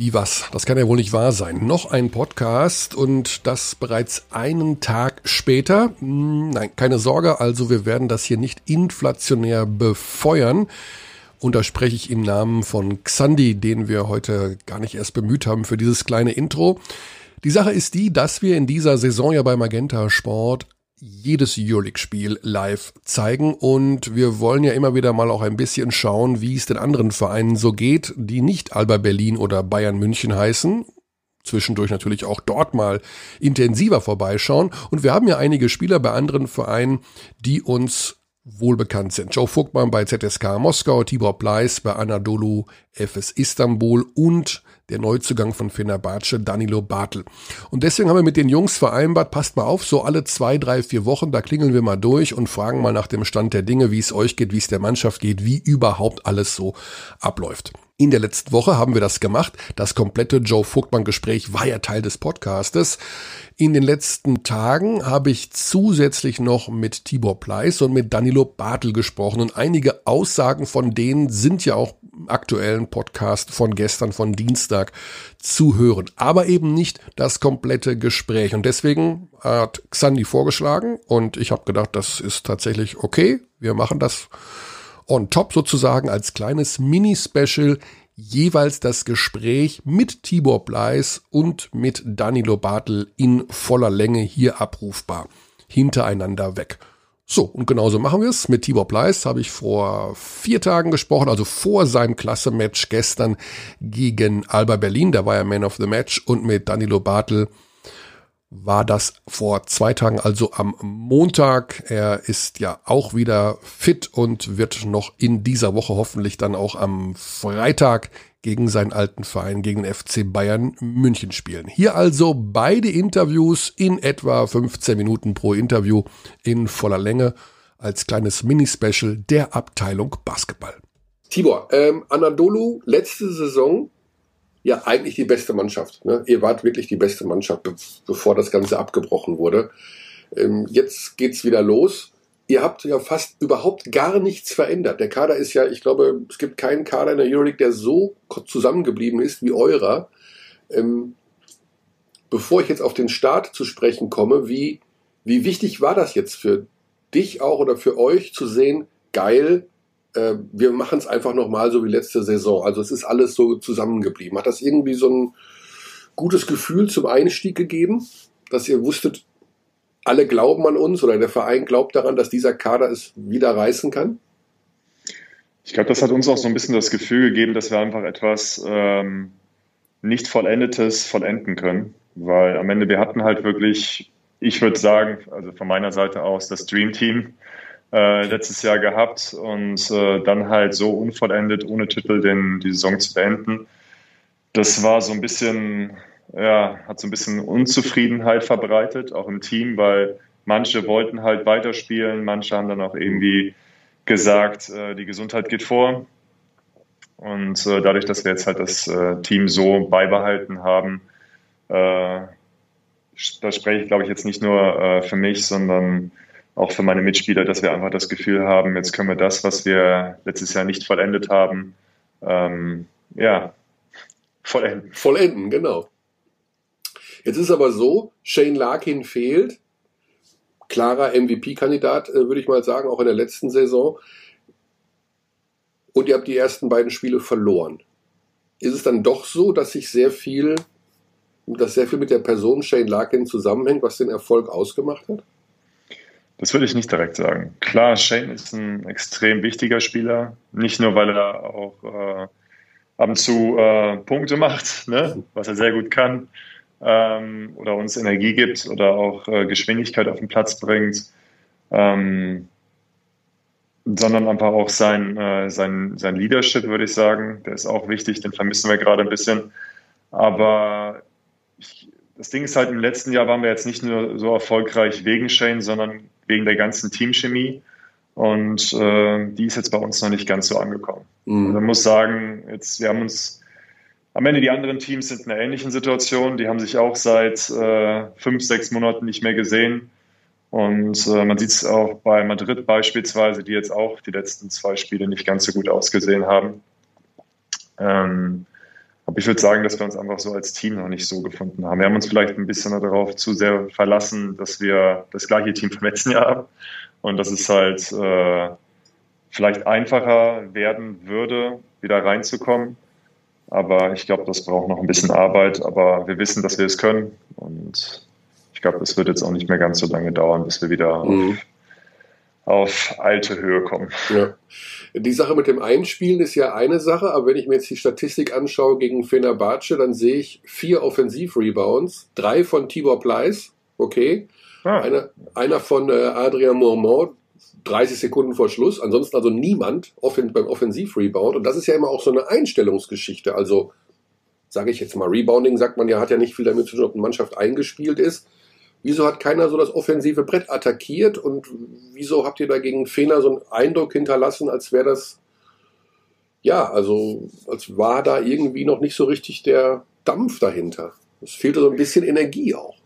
Wie was? Das kann ja wohl nicht wahr sein. Noch ein Podcast und das bereits einen Tag später. Hm, nein, keine Sorge, also wir werden das hier nicht inflationär befeuern. Und da spreche ich im Namen von Xandi, den wir heute gar nicht erst bemüht haben für dieses kleine Intro. Die Sache ist die, dass wir in dieser Saison ja bei Magenta Sport jedes Euroleague-Spiel live zeigen und wir wollen ja immer wieder mal auch ein bisschen schauen, wie es den anderen Vereinen so geht, die nicht Alba Berlin oder Bayern München heißen. Zwischendurch natürlich auch dort mal intensiver vorbeischauen. Und wir haben ja einige Spieler bei anderen Vereinen, die uns wohlbekannt sind. Joe Vogtmann bei ZSK Moskau, Tibor Pleiss bei Anadolu FS Istanbul und der Neuzugang von Fenerbahce, Danilo Bartel. Und deswegen haben wir mit den Jungs vereinbart, passt mal auf, so alle zwei, drei, vier Wochen, da klingeln wir mal durch und fragen mal nach dem Stand der Dinge, wie es euch geht, wie es der Mannschaft geht, wie überhaupt alles so abläuft. In der letzten Woche haben wir das gemacht. Das komplette Joe Vogtmann-Gespräch war ja Teil des Podcastes. In den letzten Tagen habe ich zusätzlich noch mit Tibor Pleiss und mit Danilo Bartel gesprochen und einige Aussagen von denen sind ja auch aktuellen Podcast von gestern, von Dienstag zu hören. Aber eben nicht das komplette Gespräch. Und deswegen hat Xandi vorgeschlagen und ich habe gedacht, das ist tatsächlich okay. Wir machen das on top sozusagen als kleines Mini-Special jeweils das Gespräch mit Tibor Bleis und mit Danilo Bartel in voller Länge hier abrufbar. Hintereinander weg. So, und genauso machen wir es. Mit Tibor Bleis habe ich vor vier Tagen gesprochen, also vor seinem Klasse-Match gestern gegen Alba Berlin. Da war er Man of the Match. Und mit Danilo Bartel war das vor zwei Tagen, also am Montag. Er ist ja auch wieder fit und wird noch in dieser Woche hoffentlich dann auch am Freitag gegen seinen alten Verein, gegen den FC Bayern München spielen. Hier also beide Interviews in etwa 15 Minuten pro Interview in voller Länge als kleines Mini-Special der Abteilung Basketball. Tibor, ähm, Anadolu, letzte Saison ja eigentlich die beste Mannschaft. Ne? Ihr wart wirklich die beste Mannschaft, be bevor das Ganze abgebrochen wurde. Ähm, jetzt geht's wieder los. Ihr habt ja fast überhaupt gar nichts verändert. Der Kader ist ja, ich glaube, es gibt keinen Kader in der Euroleague, der so zusammengeblieben ist wie eurer. Ähm, bevor ich jetzt auf den Start zu sprechen komme, wie, wie wichtig war das jetzt für dich auch oder für euch zu sehen, geil, äh, wir machen es einfach nochmal so wie letzte Saison. Also es ist alles so zusammengeblieben. Hat das irgendwie so ein gutes Gefühl zum Einstieg gegeben, dass ihr wusstet, alle glauben an uns oder der Verein glaubt daran, dass dieser Kader es wieder reißen kann? Ich glaube, das hat uns auch so ein bisschen das Gefühl gegeben, dass wir einfach etwas ähm, nicht Vollendetes vollenden können. Weil am Ende, wir hatten halt wirklich, ich würde sagen, also von meiner Seite aus, das Dream Team äh, letztes Jahr gehabt und äh, dann halt so unvollendet, ohne Titel den, die Saison zu beenden. Das war so ein bisschen, ja, hat so ein bisschen Unzufriedenheit verbreitet, auch im Team, weil manche wollten halt weiterspielen, manche haben dann auch irgendwie gesagt, äh, die Gesundheit geht vor. Und äh, dadurch, dass wir jetzt halt das äh, Team so beibehalten haben, äh, da spreche ich, glaube ich, jetzt nicht nur äh, für mich, sondern auch für meine Mitspieler, dass wir einfach das Gefühl haben, jetzt können wir das, was wir letztes Jahr nicht vollendet haben, ähm, ja, vollenden. Vollenden, genau. Jetzt ist aber so, Shane Larkin fehlt, klarer MVP-Kandidat, äh, würde ich mal sagen, auch in der letzten Saison. Und ihr habt die ersten beiden Spiele verloren. Ist es dann doch so, dass sich sehr viel, dass sehr viel mit der Person Shane Larkin zusammenhängt, was den Erfolg ausgemacht hat? Das würde ich nicht direkt sagen. Klar, Shane ist ein extrem wichtiger Spieler. Nicht nur, weil er auch äh, ab und zu äh, Punkte macht, ne? was er sehr gut kann, ähm, oder uns Energie gibt oder auch äh, Geschwindigkeit auf den Platz bringt, ähm, sondern einfach auch sein, äh, sein, sein Leadership, würde ich sagen. Der ist auch wichtig, den vermissen wir gerade ein bisschen. Aber ich, das Ding ist halt, im letzten Jahr waren wir jetzt nicht nur so erfolgreich wegen Shane, sondern wegen der ganzen Teamchemie. Und äh, die ist jetzt bei uns noch nicht ganz so angekommen. Mhm. Also man muss sagen, jetzt, wir haben uns am Ende die anderen Teams sind in einer ähnlichen Situation. Die haben sich auch seit äh, fünf, sechs Monaten nicht mehr gesehen. Und äh, man sieht es auch bei Madrid beispielsweise, die jetzt auch die letzten zwei Spiele nicht ganz so gut ausgesehen haben. Ähm, Aber ich würde sagen, dass wir uns einfach so als Team noch nicht so gefunden haben. Wir haben uns vielleicht ein bisschen darauf zu sehr verlassen, dass wir das gleiche Team vom letzten Jahr haben und dass es halt äh, vielleicht einfacher werden würde, wieder reinzukommen. Aber ich glaube, das braucht noch ein bisschen Arbeit. Aber wir wissen, dass wir es können. Und ich glaube, das wird jetzt auch nicht mehr ganz so lange dauern, bis wir wieder mhm. auf, auf, alte Höhe kommen. Ja. Die Sache mit dem Einspielen ist ja eine Sache, aber wenn ich mir jetzt die Statistik anschaue gegen Fenerbahce, dann sehe ich vier Offensiv-Rebounds, drei von Tibor Pleiss, okay, ah. einer, einer von äh, Adrian Mormont, 30 Sekunden vor Schluss. Ansonsten also niemand offen, beim Offensiv-Rebound. Und das ist ja immer auch so eine Einstellungsgeschichte. Also, sage ich jetzt mal, Rebounding sagt man ja, hat ja nicht viel damit zu tun, ob eine Mannschaft eingespielt ist. Wieso hat keiner so das offensive Brett attackiert und wieso habt ihr dagegen Fener so einen Eindruck hinterlassen, als wäre das, ja, also als war da irgendwie noch nicht so richtig der Dampf dahinter. Es fehlte so ein bisschen Energie auch.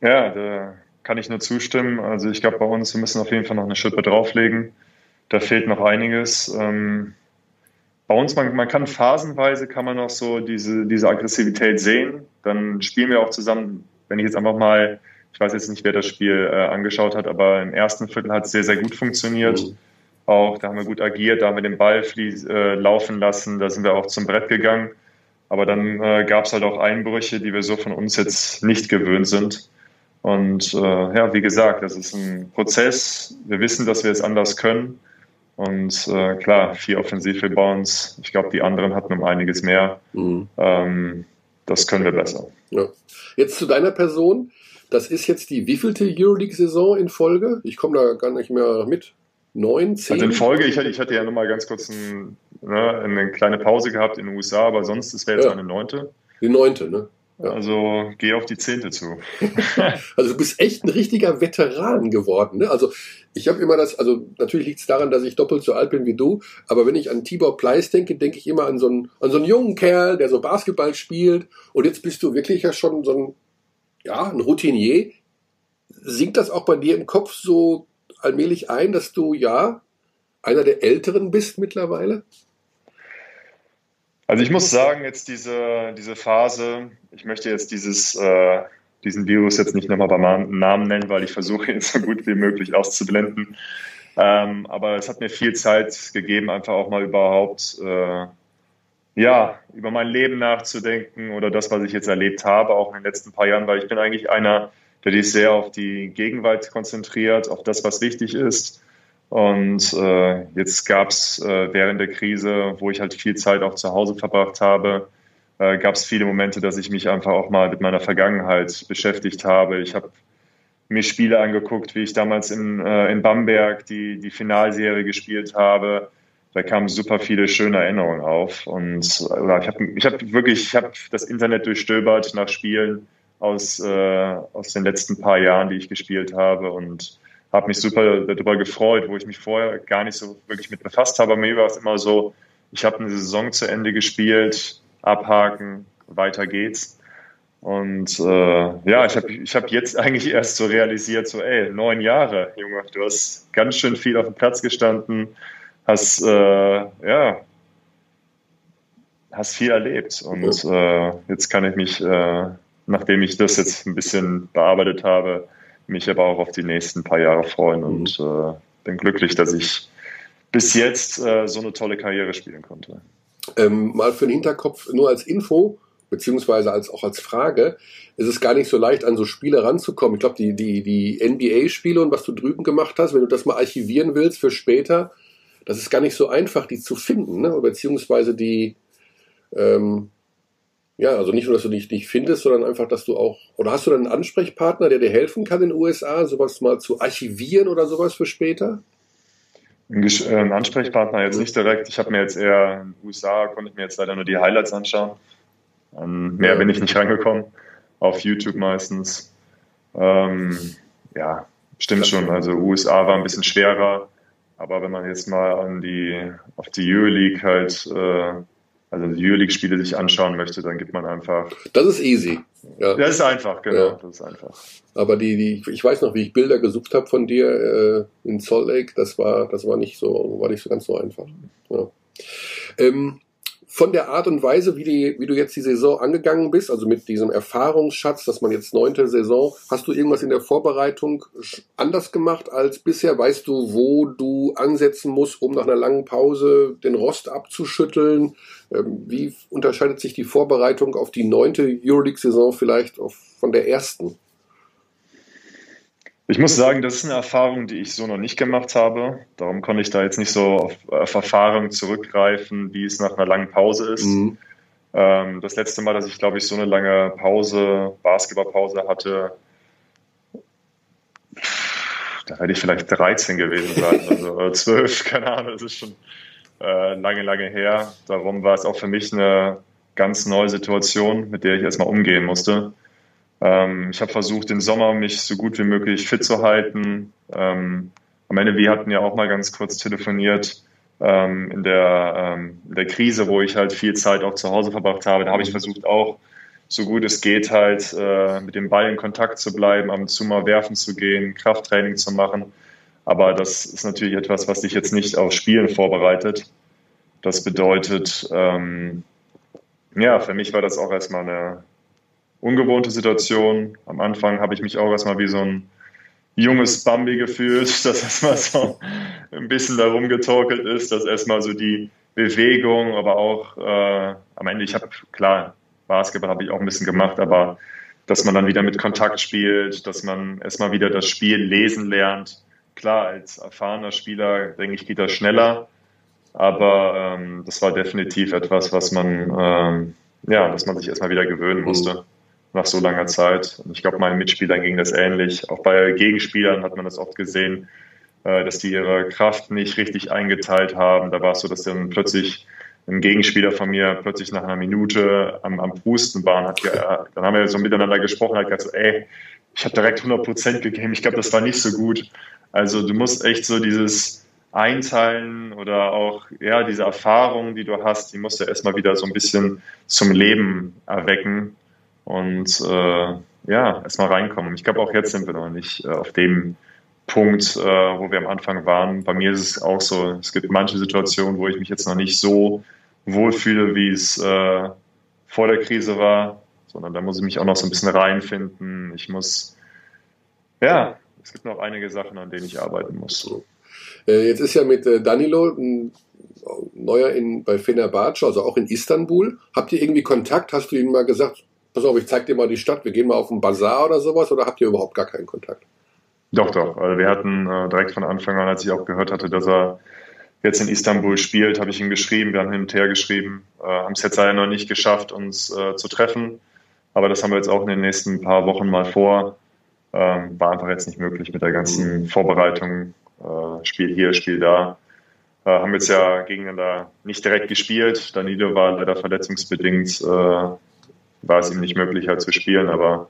Ja, da kann ich nur zustimmen. Also ich glaube, bei uns, wir müssen auf jeden Fall noch eine Schippe drauflegen. Da fehlt noch einiges. Ähm, bei uns, man, man kann phasenweise, kann man noch so diese, diese Aggressivität sehen. Dann spielen wir auch zusammen, wenn ich jetzt einfach mal, ich weiß jetzt nicht, wer das Spiel äh, angeschaut hat, aber im ersten Viertel hat es sehr, sehr gut funktioniert. Mhm. Auch da haben wir gut agiert, da haben wir den Ball fließ, äh, laufen lassen, da sind wir auch zum Brett gegangen. Aber dann äh, gab es halt auch Einbrüche, die wir so von uns jetzt nicht gewöhnt sind. Und äh, ja, wie gesagt, das ist ein Prozess. Wir wissen, dass wir es anders können. Und äh, klar, vier Offensiv-Rebounds. Ich glaube, die anderen hatten um einiges mehr. Mhm. Ähm, das können wir besser. Ja. Jetzt zu deiner Person. Das ist jetzt die wievielte Euroleague-Saison in Folge? Ich komme da gar nicht mehr mit. Neun, zehn? Also in Folge, ich hatte, ich hatte ja nochmal ganz kurz ein, ne, eine kleine Pause gehabt in den USA, aber sonst, das wäre jetzt ja. meine neunte. Die neunte, ne? Also geh auf die Zehnte zu. also du bist echt ein richtiger Veteran geworden. Ne? Also ich habe immer das, also natürlich liegt es daran, dass ich doppelt so alt bin wie du, aber wenn ich an Tibor Pleiss denke, denke ich immer an so, einen, an so einen jungen Kerl, der so Basketball spielt und jetzt bist du wirklich ja schon so ein, ja, ein Routinier. Sinkt das auch bei dir im Kopf so allmählich ein, dass du ja einer der Älteren bist mittlerweile? Also ich muss sagen, jetzt diese, diese Phase, ich möchte jetzt dieses, äh, diesen Virus jetzt nicht nochmal beim Namen nennen, weil ich versuche ihn so gut wie möglich auszublenden. Ähm, aber es hat mir viel Zeit gegeben, einfach auch mal überhaupt äh, ja, über mein Leben nachzudenken oder das, was ich jetzt erlebt habe, auch in den letzten paar Jahren, weil ich bin eigentlich einer, der sich sehr auf die Gegenwart konzentriert, auf das, was wichtig ist. Und äh, jetzt gab es äh, während der Krise, wo ich halt viel Zeit auch zu Hause verbracht habe, äh, gab es viele Momente, dass ich mich einfach auch mal mit meiner Vergangenheit beschäftigt habe. Ich habe mir Spiele angeguckt, wie ich damals in, äh, in Bamberg die, die Finalserie gespielt habe. Da kamen super viele schöne Erinnerungen auf. Und oder ich habe ich hab wirklich, ich habe das Internet durchstöbert nach Spielen aus, äh, aus den letzten paar Jahren, die ich gespielt habe. Und habe mich super darüber gefreut, wo ich mich vorher gar nicht so wirklich mit befasst habe. Mir war es immer so, ich habe eine Saison zu Ende gespielt, abhaken, weiter geht's. Und äh, ja, ich habe ich hab jetzt eigentlich erst so realisiert, so ey, neun Jahre, Junge, du hast ganz schön viel auf dem Platz gestanden, hast äh, ja hast viel erlebt und äh, jetzt kann ich mich, äh, nachdem ich das jetzt ein bisschen bearbeitet habe, mich aber auch auf die nächsten paar Jahre freuen und mhm. äh, bin glücklich, dass ich bis jetzt äh, so eine tolle Karriere spielen konnte. Ähm, mal für den Hinterkopf, nur als Info, beziehungsweise als, auch als Frage, ist es gar nicht so leicht, an so Spiele ranzukommen. Ich glaube, die, die, die NBA-Spiele und was du drüben gemacht hast, wenn du das mal archivieren willst für später, das ist gar nicht so einfach, die zu finden, ne? beziehungsweise die, ähm, ja, also nicht nur, dass du dich nicht findest, sondern einfach, dass du auch, oder hast du dann einen Ansprechpartner, der dir helfen kann in den USA, sowas mal zu archivieren oder sowas für später? Ein äh, Ansprechpartner jetzt nicht direkt. Ich habe mir jetzt eher in den USA, konnte ich mir jetzt leider nur die Highlights anschauen. Ähm, mehr bin ich nicht reingekommen. Auf YouTube meistens. Ähm, ja, stimmt schon. Also USA war ein bisschen schwerer. Aber wenn man jetzt mal an die, auf die Euroleague halt äh, also die Euroleague-Spiele sich anschauen möchte, dann gibt man einfach. Das ist easy. Ja. Das ist einfach, genau. Ja. Das ist einfach. Aber die, die, ich weiß noch, wie ich Bilder gesucht habe von dir äh, in Salt Lake. Das war, das war nicht so, war nicht so ganz so einfach. Ja. Ähm, von der Art und Weise, wie, die, wie du jetzt die Saison angegangen bist, also mit diesem Erfahrungsschatz, dass man jetzt neunte Saison, hast du irgendwas in der Vorbereitung anders gemacht als bisher? Weißt du, wo du ansetzen musst, um nach einer langen Pause den Rost abzuschütteln? Ähm, wie unterscheidet sich die Vorbereitung auf die neunte Euroleague-Saison vielleicht von der ersten? Ich muss sagen, das ist eine Erfahrung, die ich so noch nicht gemacht habe. Darum konnte ich da jetzt nicht so auf, auf Erfahrung zurückgreifen, wie es nach einer langen Pause ist. Mhm. Ähm, das letzte Mal, dass ich, glaube ich, so eine lange Pause, Basketballpause hatte, da werde ich vielleicht 13 gewesen sein, also 12, keine Ahnung, das ist schon äh, lange, lange her. Darum war es auch für mich eine ganz neue Situation, mit der ich erstmal umgehen musste. Ähm, ich habe versucht, den Sommer mich so gut wie möglich fit zu halten. Ähm, am Ende, wir hatten ja auch mal ganz kurz telefoniert ähm, in, der, ähm, in der Krise, wo ich halt viel Zeit auch zu Hause verbracht habe. Da habe ich versucht auch, so gut es geht, halt äh, mit dem Ball in Kontakt zu bleiben, ab und zu mal werfen zu gehen, Krafttraining zu machen. Aber das ist natürlich etwas, was dich jetzt nicht auf Spielen vorbereitet. Das bedeutet, ähm, ja, für mich war das auch erstmal eine, ungewohnte Situation. Am Anfang habe ich mich auch erstmal wie so ein junges Bambi gefühlt, dass erstmal so ein bisschen da rumgetorkelt ist, dass erstmal so die Bewegung, aber auch äh, am Ende, ich habe klar, Basketball habe ich auch ein bisschen gemacht, aber dass man dann wieder mit Kontakt spielt, dass man erstmal wieder das Spiel lesen lernt. Klar, als erfahrener Spieler, denke ich, geht das schneller, aber ähm, das war definitiv etwas, was man, ähm, ja, dass man sich erstmal wieder gewöhnen musste nach so langer Zeit. Und ich glaube, meinen Mitspielern ging das ähnlich. Auch bei Gegenspielern hat man das oft gesehen, äh, dass die ihre Kraft nicht richtig eingeteilt haben. Da war es so, dass dann plötzlich ein Gegenspieler von mir plötzlich nach einer Minute am, am Pusten war. Hat, ja, dann haben wir so miteinander gesprochen, hat gesagt so, ey, ich habe direkt 100 Prozent gegeben. Ich glaube, das war nicht so gut. Also du musst echt so dieses Einteilen oder auch ja diese Erfahrungen, die du hast, die musst du erstmal wieder so ein bisschen zum Leben erwecken und äh, ja, erstmal reinkommen. Ich glaube, auch jetzt sind wir noch nicht äh, auf dem Punkt, äh, wo wir am Anfang waren. Bei mir ist es auch so, es gibt manche Situationen, wo ich mich jetzt noch nicht so wohlfühle, wie es äh, vor der Krise war, sondern da muss ich mich auch noch so ein bisschen reinfinden. Ich muss, ja, es gibt noch einige Sachen, an denen ich arbeiten muss. Äh, jetzt ist ja mit äh, Danilo ein neuer in, bei Fenerbahce, also auch in Istanbul. Habt ihr irgendwie Kontakt? Hast du ihm mal gesagt, pass auf, ich zeig dir mal die Stadt, wir gehen mal auf den Bazar oder sowas, oder habt ihr überhaupt gar keinen Kontakt? Doch, doch. Also wir hatten äh, direkt von Anfang an, als ich auch gehört hatte, dass er jetzt in Istanbul spielt, habe ich ihm geschrieben, wir haben hin und her geschrieben, äh, haben es jetzt leider noch nicht geschafft, uns äh, zu treffen. Aber das haben wir jetzt auch in den nächsten paar Wochen mal vor. Ähm, war einfach jetzt nicht möglich mit der ganzen Vorbereitung. Äh, Spiel hier, Spiel da. Äh, haben jetzt ja gegeneinander nicht direkt gespielt. Danilo war leider verletzungsbedingt äh, war es ihm nicht möglich, halt zu spielen. Aber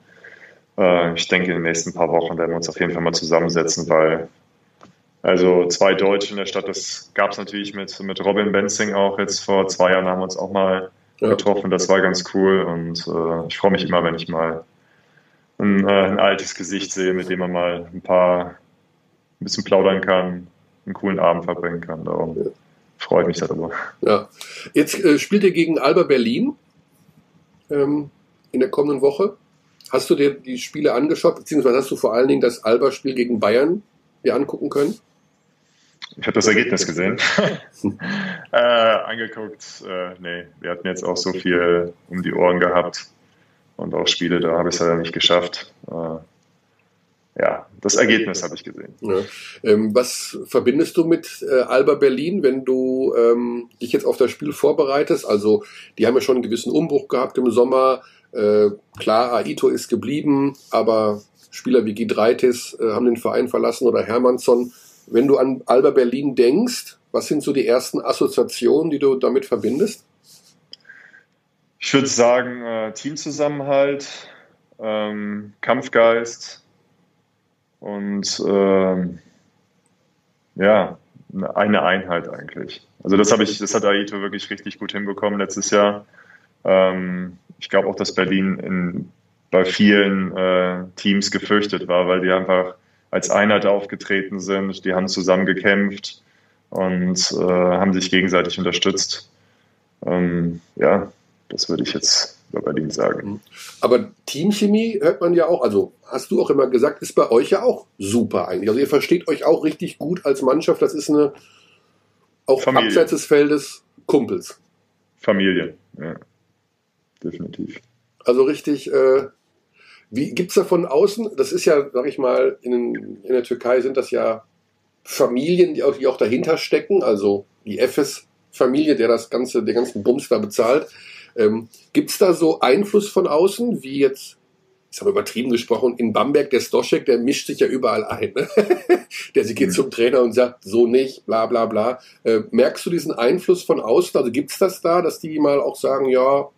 äh, ich denke, in den nächsten paar Wochen werden wir uns auf jeden Fall mal zusammensetzen, weil also zwei Deutsche in der Stadt, das gab es natürlich mit, mit Robin Benzing auch jetzt vor zwei Jahren haben wir uns auch mal ja. getroffen. Das war ganz cool und äh, ich freue mich immer, wenn ich mal ein, äh, ein, altes Gesicht sehe, mit dem man mal ein paar ein bisschen plaudern kann, einen coolen Abend verbringen kann. Darum ja. freue ich mich darüber. Ja. Jetzt äh, spielt ihr gegen Alba Berlin ähm, in der kommenden Woche. Hast du dir die Spiele angeschaut, beziehungsweise hast du vor allen Dingen das Alba-Spiel gegen Bayern dir angucken können? Ich habe das Ergebnis gesehen. äh, angeguckt, äh, nee, wir hatten jetzt auch so viel um die Ohren gehabt und auch Spiele, da habe ich es leider nicht geschafft. Äh, ja, das Ergebnis habe ich gesehen. Ja. Ähm, was verbindest du mit äh, Alba Berlin, wenn du ähm, dich jetzt auf das Spiel vorbereitest? Also, die haben ja schon einen gewissen Umbruch gehabt im Sommer. Äh, klar, Aito ist geblieben, aber Spieler wie Gidreitis äh, haben den Verein verlassen oder Hermannsson. Wenn du an Alba Berlin denkst, was sind so die ersten Assoziationen, die du damit verbindest? Ich würde sagen, äh, Teamzusammenhalt, ähm, Kampfgeist, und ähm, ja, eine Einheit eigentlich. Also das habe ich, das hat Aito wirklich richtig gut hinbekommen letztes Jahr. Ähm, ich glaube auch, dass Berlin in, bei vielen äh, Teams gefürchtet war, weil die einfach als Einheit aufgetreten sind. Die haben zusammen gekämpft und äh, haben sich gegenseitig unterstützt. Ähm, ja, das würde ich jetzt Berlin sagen. Mhm. Aber Teamchemie hört man ja auch, also hast du auch immer gesagt, ist bei euch ja auch super eigentlich. Also ihr versteht euch auch richtig gut als Mannschaft. Das ist eine, auch Familie. abseits des Feldes, Kumpels. Familie, ja. Definitiv. Also richtig, äh, wie gibt's da von außen, das ist ja, sag ich mal, in, in der Türkei sind das ja Familien, die auch, die auch dahinter stecken, also die Efes-Familie, der das ganze, den ganzen Bums da bezahlt. Ähm, Gibt es da so Einfluss von außen, wie jetzt, ich habe übertrieben gesprochen, in Bamberg der Stoschek, der mischt sich ja überall ein. Ne? der sie geht mhm. zum Trainer und sagt, so nicht, bla bla bla. Äh, merkst du diesen Einfluss von außen? Also gibt es das da, dass die mal auch sagen, ja,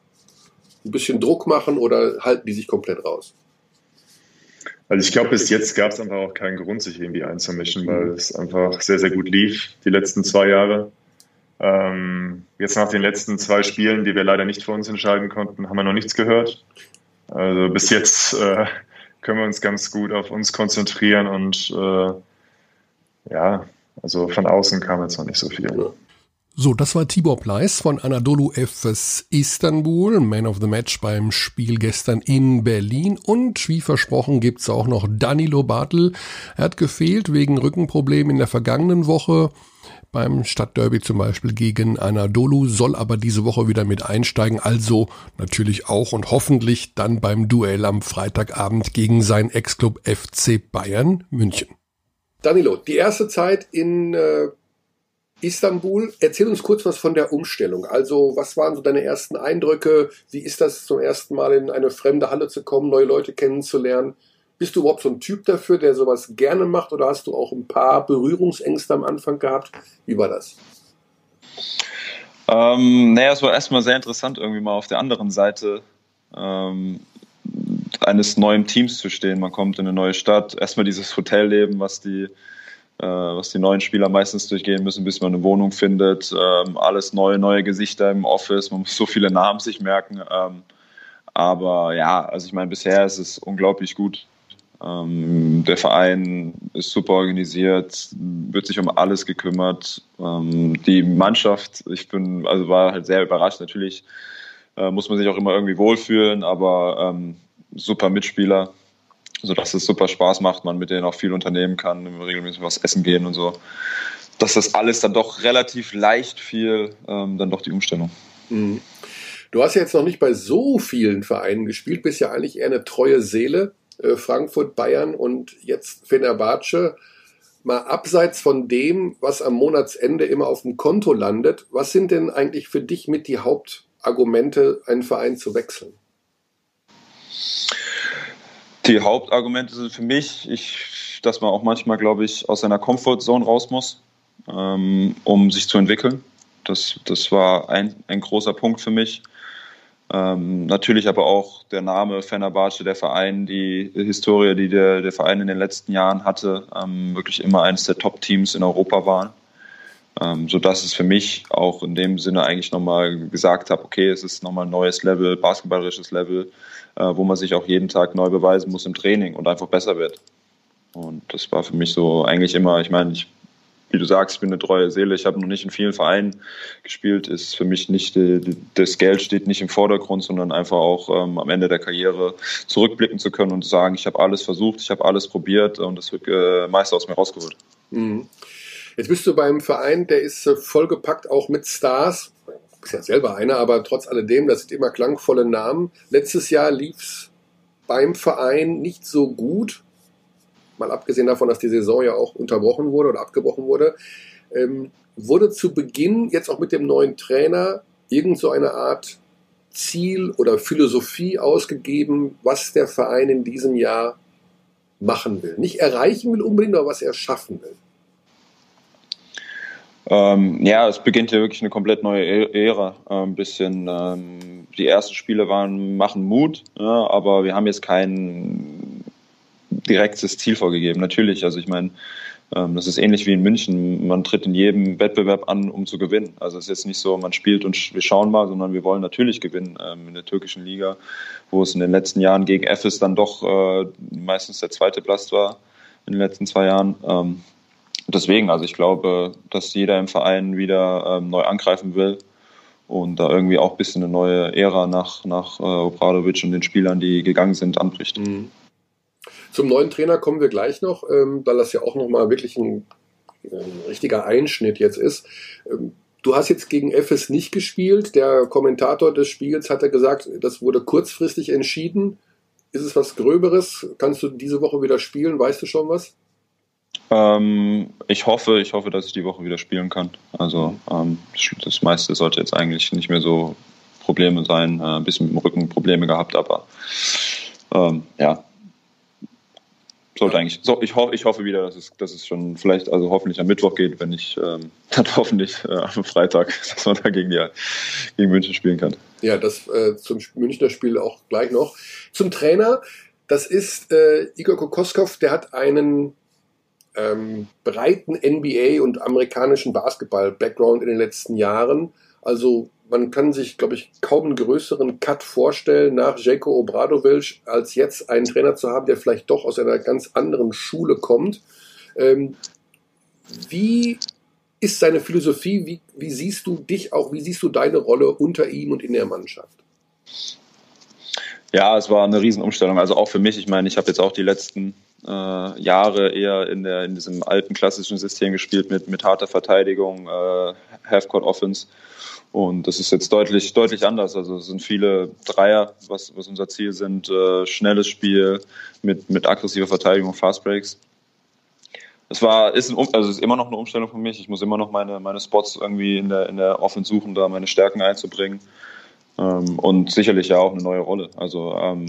ein bisschen Druck machen oder halten die sich komplett raus? Also ich glaube, bis jetzt gab es einfach auch keinen Grund, sich irgendwie einzumischen, weil es einfach sehr, sehr gut lief die letzten zwei Jahre. Ähm, jetzt nach den letzten zwei Spielen, die wir leider nicht für uns entscheiden konnten, haben wir noch nichts gehört. Also bis jetzt äh, können wir uns ganz gut auf uns konzentrieren und äh, ja, also von außen kam jetzt noch nicht so viel. So, das war Tibor Pleiss von Anadolu FS Istanbul, Man of the Match beim Spiel gestern in Berlin. Und wie versprochen gibt's auch noch Danilo Bartel. Er hat gefehlt wegen Rückenproblemen in der vergangenen Woche beim Stadtderby zum Beispiel gegen Anadolu, soll aber diese Woche wieder mit einsteigen, also natürlich auch und hoffentlich dann beim Duell am Freitagabend gegen sein Ex-Club FC Bayern München. Danilo, die erste Zeit in äh, Istanbul. Erzähl uns kurz was von der Umstellung. Also, was waren so deine ersten Eindrücke? Wie ist das zum ersten Mal in eine fremde Halle zu kommen, neue Leute kennenzulernen? Bist du überhaupt so ein Typ dafür, der sowas gerne macht oder hast du auch ein paar Berührungsängste am Anfang gehabt? Wie war das? Ähm, naja, es war erstmal sehr interessant, irgendwie mal auf der anderen Seite ähm, eines neuen Teams zu stehen. Man kommt in eine neue Stadt, erstmal dieses Hotelleben, was die, äh, was die neuen Spieler meistens durchgehen müssen, bis man eine Wohnung findet. Ähm, alles neue, neue Gesichter im Office, man muss so viele Namen sich merken. Ähm, aber ja, also ich meine, bisher ist es unglaublich gut ähm, der Verein ist super organisiert, wird sich um alles gekümmert. Ähm, die Mannschaft, ich bin, also war halt sehr überrascht. Natürlich äh, muss man sich auch immer irgendwie wohlfühlen, aber ähm, super Mitspieler, sodass es super Spaß macht, man mit denen auch viel unternehmen kann, regelmäßig was essen gehen und so. Dass das alles dann doch relativ leicht fiel, ähm, dann doch die Umstellung. Mhm. Du hast ja jetzt noch nicht bei so vielen Vereinen gespielt, bist ja eigentlich eher eine treue Seele. Äh, Frankfurt, Bayern und jetzt Fenerbahce. Mal abseits von dem, was am Monatsende immer auf dem Konto landet, was sind denn eigentlich für dich mit die Hauptargumente, einen Verein zu wechseln? Die Hauptargumente sind für mich, ich, dass man auch manchmal, glaube ich, aus seiner Comfortzone raus muss, ähm, um sich zu entwickeln. Das, das war ein, ein großer Punkt für mich. Ähm, natürlich aber auch der Name Fenerbahce, der Verein, die Historie, die der, der Verein in den letzten Jahren hatte, ähm, wirklich immer eines der Top-Teams in Europa waren. Ähm, sodass es für mich auch in dem Sinne eigentlich nochmal gesagt habe, okay, es ist nochmal ein neues Level, basketballerisches Level, äh, wo man sich auch jeden Tag neu beweisen muss im Training und einfach besser wird. Und das war für mich so eigentlich immer, ich meine, ich wie du sagst, ich bin eine treue Seele. Ich habe noch nicht in vielen Vereinen gespielt. Ist für mich nicht das Geld steht nicht im Vordergrund, sondern einfach auch ähm, am Ende der Karriere zurückblicken zu können und sagen, ich habe alles versucht, ich habe alles probiert und das wird äh, meist aus mir rausgeholt. Mhm. Jetzt bist du beim Verein, der ist äh, vollgepackt auch mit Stars. Du bist ja selber einer, aber trotz alledem, das sind immer klangvolle Namen. Letztes Jahr lief's beim Verein nicht so gut mal abgesehen davon, dass die Saison ja auch unterbrochen wurde oder abgebrochen wurde, ähm, wurde zu Beginn jetzt auch mit dem neuen Trainer irgend so eine Art Ziel oder Philosophie ausgegeben, was der Verein in diesem Jahr machen will. Nicht erreichen will unbedingt, aber was er schaffen will. Ähm, ja, es beginnt ja wirklich eine komplett neue e-, Ära. Ein ähm, bisschen, ähm, die ersten Spiele waren, machen Mut, ja, aber wir haben jetzt keinen direktes Ziel vorgegeben. Natürlich, also ich meine, ähm, das ist ähnlich wie in München. Man tritt in jedem Wettbewerb an, um zu gewinnen. Also es ist jetzt nicht so, man spielt und wir schauen mal, sondern wir wollen natürlich gewinnen ähm, in der türkischen Liga, wo es in den letzten Jahren gegen Efes dann doch äh, meistens der zweite Platz war in den letzten zwei Jahren. Ähm, deswegen, also ich glaube, dass jeder im Verein wieder neu angreifen will und da irgendwie auch ein bisschen eine neue Ära nach, nach äh, Obradovic und den Spielern, die gegangen sind, anbricht. Mhm. Zum neuen Trainer kommen wir gleich noch, ähm, weil das ja auch nochmal wirklich ein, ein, richtiger Einschnitt jetzt ist. Ähm, du hast jetzt gegen FS nicht gespielt. Der Kommentator des Spiels hat ja gesagt, das wurde kurzfristig entschieden. Ist es was Gröberes? Kannst du diese Woche wieder spielen? Weißt du schon was? Ähm, ich hoffe, ich hoffe, dass ich die Woche wieder spielen kann. Also ähm, das meiste sollte jetzt eigentlich nicht mehr so Probleme sein. Äh, ein bisschen mit dem Rücken Probleme gehabt, aber ähm, ja, sollte eigentlich. So, ich, hoffe, ich hoffe wieder, dass es, dass es schon vielleicht, also hoffentlich am Mittwoch geht, wenn ich ähm, dann hoffentlich äh, am Freitag, dass man da gegen, die, gegen München spielen kann. Ja, das äh, zum Münchner Spiel auch gleich noch. Zum Trainer, das ist äh, Igor Kokoskov, der hat einen ähm, breiten NBA und amerikanischen Basketball-Background in den letzten Jahren. Also man kann sich, glaube ich, kaum einen größeren Cut vorstellen, nach Jeko Obradovic, als jetzt einen Trainer zu haben, der vielleicht doch aus einer ganz anderen Schule kommt. Ähm, wie ist seine Philosophie? Wie, wie siehst du dich auch, wie siehst du deine Rolle unter ihm und in der Mannschaft? Ja, es war eine Riesenumstellung. Also auch für mich. Ich meine, ich habe jetzt auch die letzten äh, Jahre eher in, der, in diesem alten klassischen System gespielt mit, mit harter Verteidigung, äh, Half-Court Offense. Und das ist jetzt deutlich, deutlich anders. Also es sind viele Dreier, was, was unser Ziel sind. Äh, schnelles Spiel mit, mit aggressiver Verteidigung, Fast Breaks. Es war, ist, ein, also ist immer noch eine Umstellung für mich. Ich muss immer noch meine, meine Spots irgendwie in der, in der Offense suchen, da meine Stärken einzubringen. Ähm, und sicherlich ja auch eine neue Rolle. Also ähm,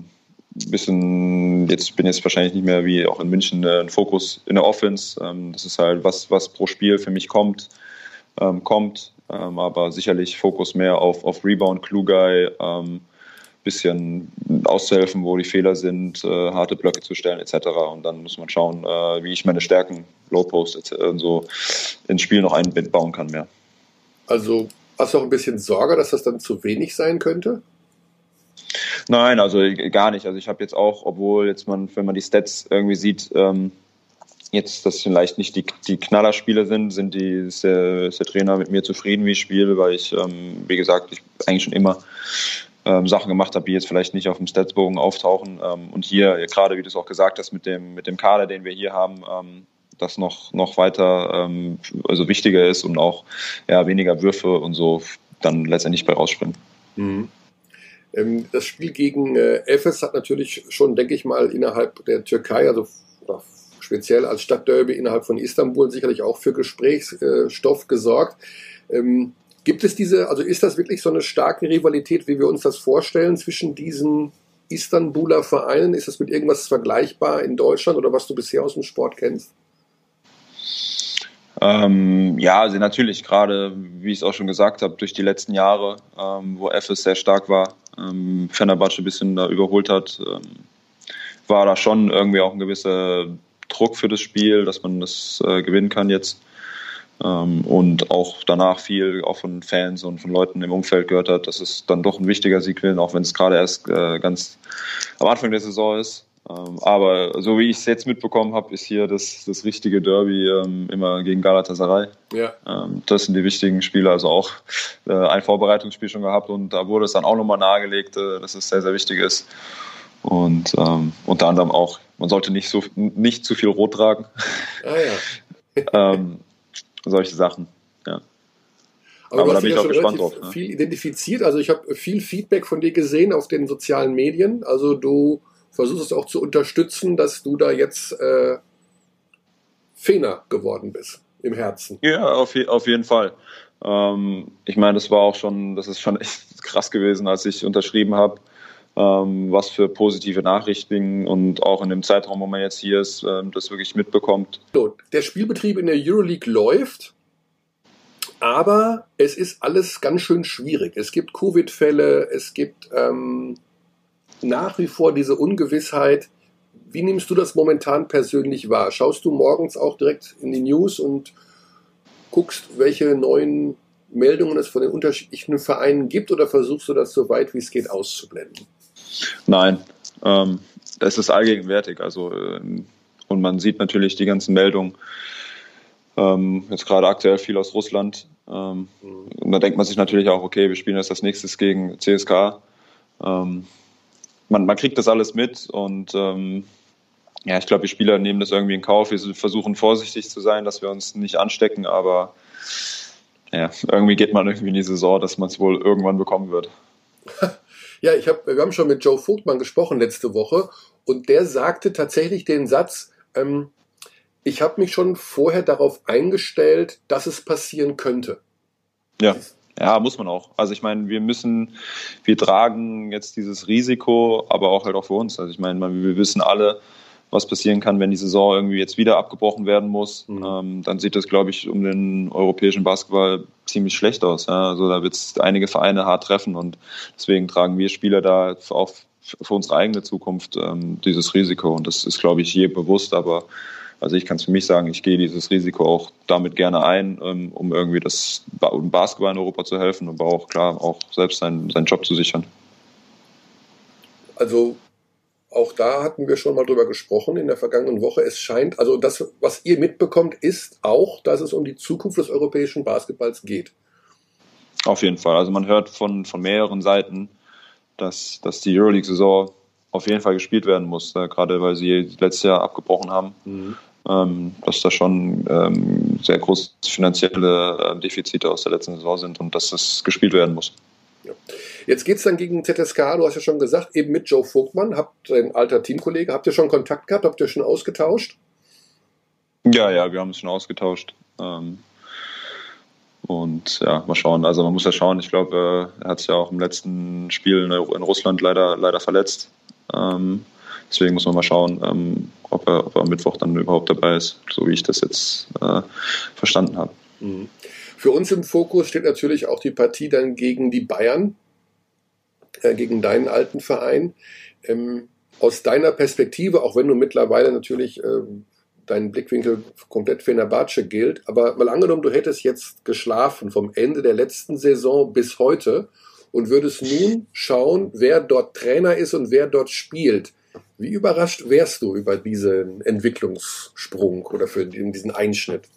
bisschen, jetzt bin jetzt wahrscheinlich nicht mehr wie auch in München äh, ein Fokus in der Offense. Ähm, das ist halt was, was pro Spiel für mich kommt, ähm, kommt. Ähm, aber sicherlich Fokus mehr auf, auf Rebound, Guy, ähm, bisschen auszuhelfen, wo die Fehler sind, äh, harte Blöcke zu stellen etc. Und dann muss man schauen, äh, wie ich meine Stärken, Low Post und so ins Spiel noch einbauen kann mehr. Also hast du auch ein bisschen Sorge, dass das dann zu wenig sein könnte? Nein, also gar nicht. Also ich habe jetzt auch, obwohl jetzt man, wenn man die Stats irgendwie sieht, ähm, jetzt das vielleicht nicht die, die Knallerspiele sind, sind die, ist der, ist der Trainer mit mir zufrieden, wie ich spiele, weil ich, ähm, wie gesagt, ich eigentlich schon immer ähm, Sachen gemacht habe, die jetzt vielleicht nicht auf dem Statsbogen auftauchen. Ähm, und hier, gerade wie du es auch gesagt hast, mit dem, mit dem Kader, den wir hier haben, ähm, das noch, noch weiter ähm, also wichtiger ist und auch ja, weniger Würfe und so dann letztendlich bei rausspringen. Mhm. Ähm, das Spiel gegen äh, Efes hat natürlich schon, denke ich mal, innerhalb der Türkei, also speziell als Stadtderby innerhalb von Istanbul, sicherlich auch für Gesprächsstoff gesorgt. Ähm, gibt es diese, also ist das wirklich so eine starke Rivalität, wie wir uns das vorstellen, zwischen diesen Istanbuler Vereinen? Ist das mit irgendwas vergleichbar in Deutschland oder was du bisher aus dem Sport kennst? Ähm, ja, also natürlich, gerade wie ich es auch schon gesagt habe, durch die letzten Jahre, ähm, wo FS sehr stark war, ähm, Fenerbahce ein bisschen da überholt hat, ähm, war da schon irgendwie auch ein gewisser Druck für das Spiel, dass man das äh, gewinnen kann jetzt. Ähm, und auch danach viel auch von Fans und von Leuten im Umfeld gehört hat, dass es dann doch ein wichtiger Sieg will, auch wenn es gerade erst äh, ganz am Anfang der Saison ist. Ähm, aber so wie ich es jetzt mitbekommen habe, ist hier das, das richtige Derby ähm, immer gegen Galatasaray. Ja. Ähm, das sind die wichtigen Spiele, also auch äh, ein Vorbereitungsspiel schon gehabt und da wurde es dann auch nochmal nahegelegt, äh, dass es sehr, sehr wichtig ist. Und ähm, unter anderem auch, man sollte nicht, so, nicht zu viel Rot tragen. Ah ja. ähm, solche Sachen, ja. Aber, Aber da bin ich auch gespannt drauf. Ne? Viel identifiziert, also ich habe viel Feedback von dir gesehen auf den sozialen Medien. Also du versuchst es auch zu unterstützen, dass du da jetzt äh, Fener geworden bist im Herzen. Ja, auf, auf jeden Fall. Ähm, ich meine, das war auch schon, das ist schon echt krass gewesen, als ich unterschrieben habe. Ähm, was für positive Nachrichten und auch in dem Zeitraum, wo man jetzt hier ist, ähm, das wirklich mitbekommt. Der Spielbetrieb in der Euroleague läuft, aber es ist alles ganz schön schwierig. Es gibt Covid-Fälle, es gibt ähm, nach wie vor diese Ungewissheit. Wie nimmst du das momentan persönlich wahr? Schaust du morgens auch direkt in die News und guckst, welche neuen Meldungen es von den unterschiedlichen Vereinen gibt oder versuchst du das so weit wie es geht auszublenden? Nein, ähm, das ist allgegenwärtig. Also, ähm, und man sieht natürlich die ganzen Meldungen, ähm, jetzt gerade aktuell viel aus Russland, Ähm, mhm. Und da denkt man sich natürlich auch, okay, wir spielen jetzt das nächstes gegen CSK. Ähm, man, man kriegt das alles mit und ähm, ja, ich glaube, die Spieler nehmen das irgendwie in Kauf. Wir versuchen vorsichtig zu sein, dass wir uns nicht anstecken, aber ja, irgendwie geht man irgendwie in die Saison, dass man es wohl irgendwann bekommen wird. Ja, ich hab, wir haben schon mit Joe Vogtmann gesprochen letzte Woche und der sagte tatsächlich den Satz, ähm, ich habe mich schon vorher darauf eingestellt, dass es passieren könnte. Ja. Ja, muss man auch. Also ich meine, wir müssen, wir tragen jetzt dieses Risiko, aber auch halt auch für uns. Also ich meine, wir wissen alle, was passieren kann, wenn die Saison irgendwie jetzt wieder abgebrochen werden muss. Mhm. Ähm, dann sieht das, glaube ich, um den europäischen Basketball ziemlich schlecht aus. Ja? Also da wird es einige Vereine hart treffen und deswegen tragen wir Spieler da auch für unsere eigene Zukunft ähm, dieses Risiko. Und das ist, glaube ich, je bewusst, aber also ich kann es für mich sagen, ich gehe dieses Risiko auch damit gerne ein, ähm, um irgendwie das um Basketball in Europa zu helfen, aber auch klar auch selbst seinen, seinen Job zu sichern. Also auch da hatten wir schon mal drüber gesprochen in der vergangenen Woche. Es scheint, also das, was ihr mitbekommt, ist auch, dass es um die Zukunft des europäischen Basketballs geht. Auf jeden Fall. Also man hört von, von mehreren Seiten, dass, dass die Euroleague-Saison auf jeden Fall gespielt werden muss, äh, gerade weil sie letztes Jahr abgebrochen haben. Mhm ähm, dass da schon ähm, sehr große finanzielle äh, Defizite aus der letzten Saison sind und dass das gespielt werden muss. Ja. Jetzt geht es dann gegen ZSK, du hast ja schon gesagt, eben mit Joe Vogtmann, habt ein alter Teamkollege, habt ihr schon Kontakt gehabt, habt ihr schon ausgetauscht? Ja, ja, wir haben es schon ausgetauscht. Ähm, und ja, mal schauen. Also man muss ja schauen. Ich glaube, er hat sich ja auch im letzten Spiel in Russland leider, leider verletzt. Ähm, deswegen muss man mal schauen, ähm, ob, er, ob er am Mittwoch dann überhaupt dabei ist, so wie ich das jetzt äh, verstanden habe. Mhm. Für uns im Fokus steht natürlich auch die Partie dann gegen die Bayern, äh, gegen deinen alten Verein. Ähm, aus deiner Perspektive, auch wenn du mittlerweile natürlich ähm, dein Blickwinkel komplett Fenerbahce gilt, aber mal angenommen, du hättest jetzt geschlafen vom Ende der letzten Saison bis heute und würdest nun schauen, wer dort Trainer ist und wer dort spielt. Wie überrascht wärst du über diesen Entwicklungssprung oder für diesen Einschnitt?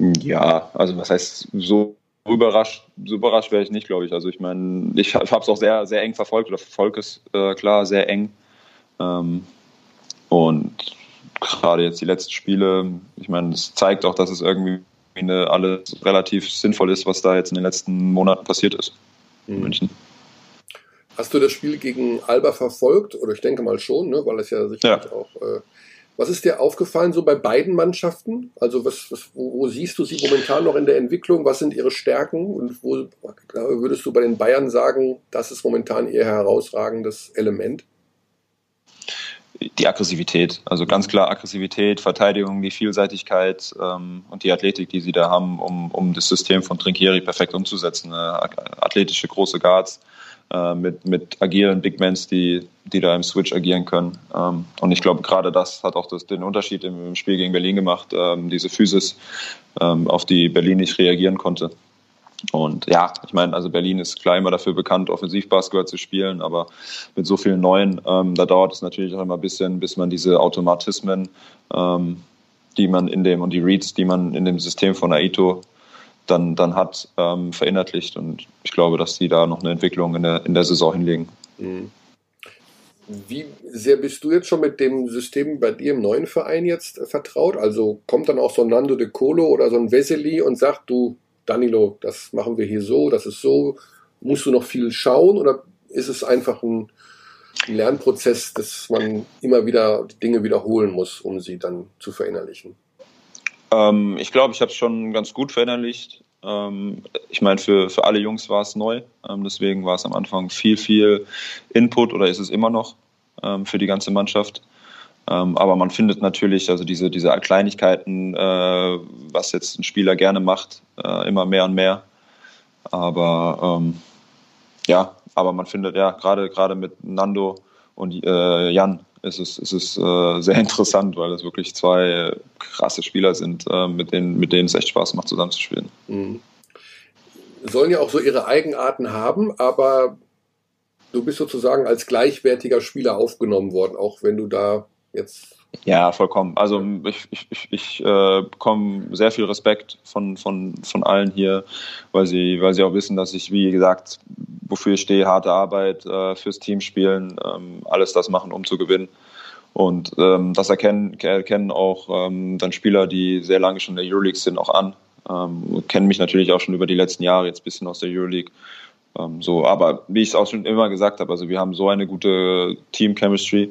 Ja, also was heißt so überrascht, so überrascht wäre ich nicht, glaube ich. Also ich meine, ich habe es auch sehr, sehr eng verfolgt oder verfolge es äh, klar sehr eng. Ähm, und gerade jetzt die letzten Spiele, ich meine, es zeigt auch, dass es irgendwie eine, alles relativ sinnvoll ist, was da jetzt in den letzten Monaten passiert ist in mhm. München. Hast du das Spiel gegen Alba verfolgt? Oder ich denke mal schon, ne? weil es ja sicherlich ja. auch. Äh, was ist dir aufgefallen so bei beiden Mannschaften? Also was, was wo, wo, siehst du sie momentan noch in der Entwicklung? Was sind ihre Stärken? Und wo würdest du bei den Bayern sagen, das ist momentan ihr herausragendes Element? die Aggressivität. Also ganz klar Aggressivität, Verteidigung, die Vielseitigkeit ähm, und die Athletik, die sie da haben, um, um das System von Trinkieri perfekt umzusetzen. Äh, athletische große Guards äh, mit, mit agilen Big Mans, die, die da im Switch agieren können. Ähm, und ich glaube, gerade das hat auch das, den Unterschied im, im Spiel gegen Berlin gemacht, ähm, diese Physis, ähm, auf die Berlin nicht reagieren konnte. Und ja, ich meine, also Berlin ist klar immer dafür bekannt, Offensivbasketball zu spielen, aber mit so vielen neuen, ähm, da dauert es natürlich auch immer ein bisschen, bis man diese Automatismen, ähm, die man in dem und die Reads, die man in dem System von Aito dann, dann hat, ähm, verinnerlicht. Und ich glaube, dass die da noch eine Entwicklung in der, in der Saison hinlegen. Mhm. Wie sehr bist du jetzt schon mit dem System bei dir im neuen Verein jetzt vertraut? Also kommt dann auch so ein Nando de Colo oder so ein Vesely und sagt, du, Danilo, das machen wir hier so, das ist so. Musst du noch viel schauen oder ist es einfach ein Lernprozess, dass man immer wieder Dinge wiederholen muss, um sie dann zu verinnerlichen? Ähm, ich glaube, ich habe es schon ganz gut verinnerlicht. Ähm, ich meine, für, für alle Jungs war es neu. Ähm, deswegen war es am Anfang viel, viel Input oder ist es immer noch ähm, für die ganze Mannschaft. Ähm, aber man findet natürlich, also diese, diese Kleinigkeiten, äh, was jetzt ein Spieler gerne macht, äh, immer mehr und mehr. Aber ähm, ja, aber man findet ja gerade gerade mit Nando und äh, Jan ist es, ist es äh, sehr interessant, weil es wirklich zwei krasse Spieler sind, äh, mit, denen, mit denen es echt Spaß macht, zusammenzuspielen. Mhm. Sollen ja auch so ihre Eigenarten haben, aber du bist sozusagen als gleichwertiger Spieler aufgenommen worden, auch wenn du da jetzt Ja, vollkommen. Also ich, ich, ich, ich äh, bekomme sehr viel Respekt von, von, von allen hier, weil sie, weil sie auch wissen, dass ich, wie gesagt, wofür ich stehe, harte Arbeit, äh, fürs Team spielen, ähm, alles das machen, um zu gewinnen. Und ähm, das erkennen, erkennen auch ähm, dann Spieler, die sehr lange schon in der Euroleague sind, auch an. Ähm, kennen mich natürlich auch schon über die letzten Jahre jetzt ein bisschen aus der Euroleague. Ähm, so, aber wie ich es auch schon immer gesagt habe, also wir haben so eine gute Team-Chemistry,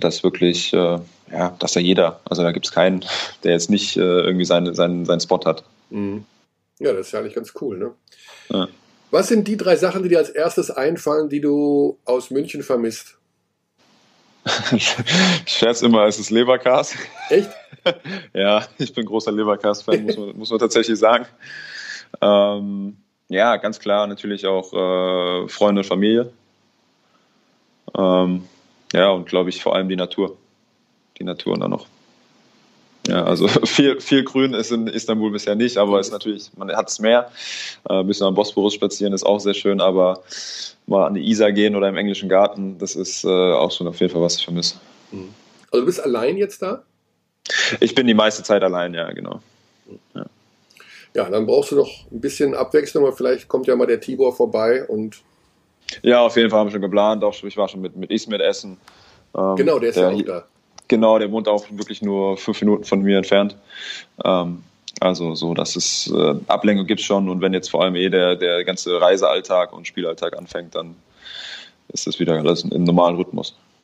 dass wirklich, äh, ja, dass da jeder, also da gibt es keinen, der jetzt nicht äh, irgendwie seine, seinen, seinen Spot hat. Mhm. Ja, das ist ja eigentlich ganz cool, ne? Ja. Was sind die drei Sachen, die dir als erstes einfallen, die du aus München vermisst? ich scherze immer, es ist Leberkas. Echt? ja, ich bin großer Leberkas-Fan, muss man, muss man tatsächlich sagen. Ähm, ja, ganz klar natürlich auch äh, Freunde und Familie. Ähm, ja, und glaube ich vor allem die Natur. Die Natur dann noch. Ja, also viel, viel Grün ist in Istanbul bisher nicht, aber es ist natürlich, man hat es mehr. Äh, ein bisschen am Bosporus spazieren ist auch sehr schön, aber mal an die Isar gehen oder im englischen Garten, das ist äh, auch schon auf jeden Fall, was ich vermisse. Mhm. Also du bist allein jetzt da? Ich bin die meiste Zeit allein, ja, genau. Ja. ja, dann brauchst du doch ein bisschen Abwechslung, aber vielleicht kommt ja mal der Tibor vorbei und. Ja, auf jeden Fall haben wir schon geplant. Auch ich war schon mit, mit Ismet essen. Ähm, genau, der ist der, ja auch da. Genau, der wohnt auch wirklich nur fünf Minuten von mir entfernt. Ähm, also so, dass es äh, Ablenkung gibt schon und wenn jetzt vor allem eh der, der ganze Reisealltag und Spielalltag anfängt, dann ist das wieder alles im normalen Rhythmus.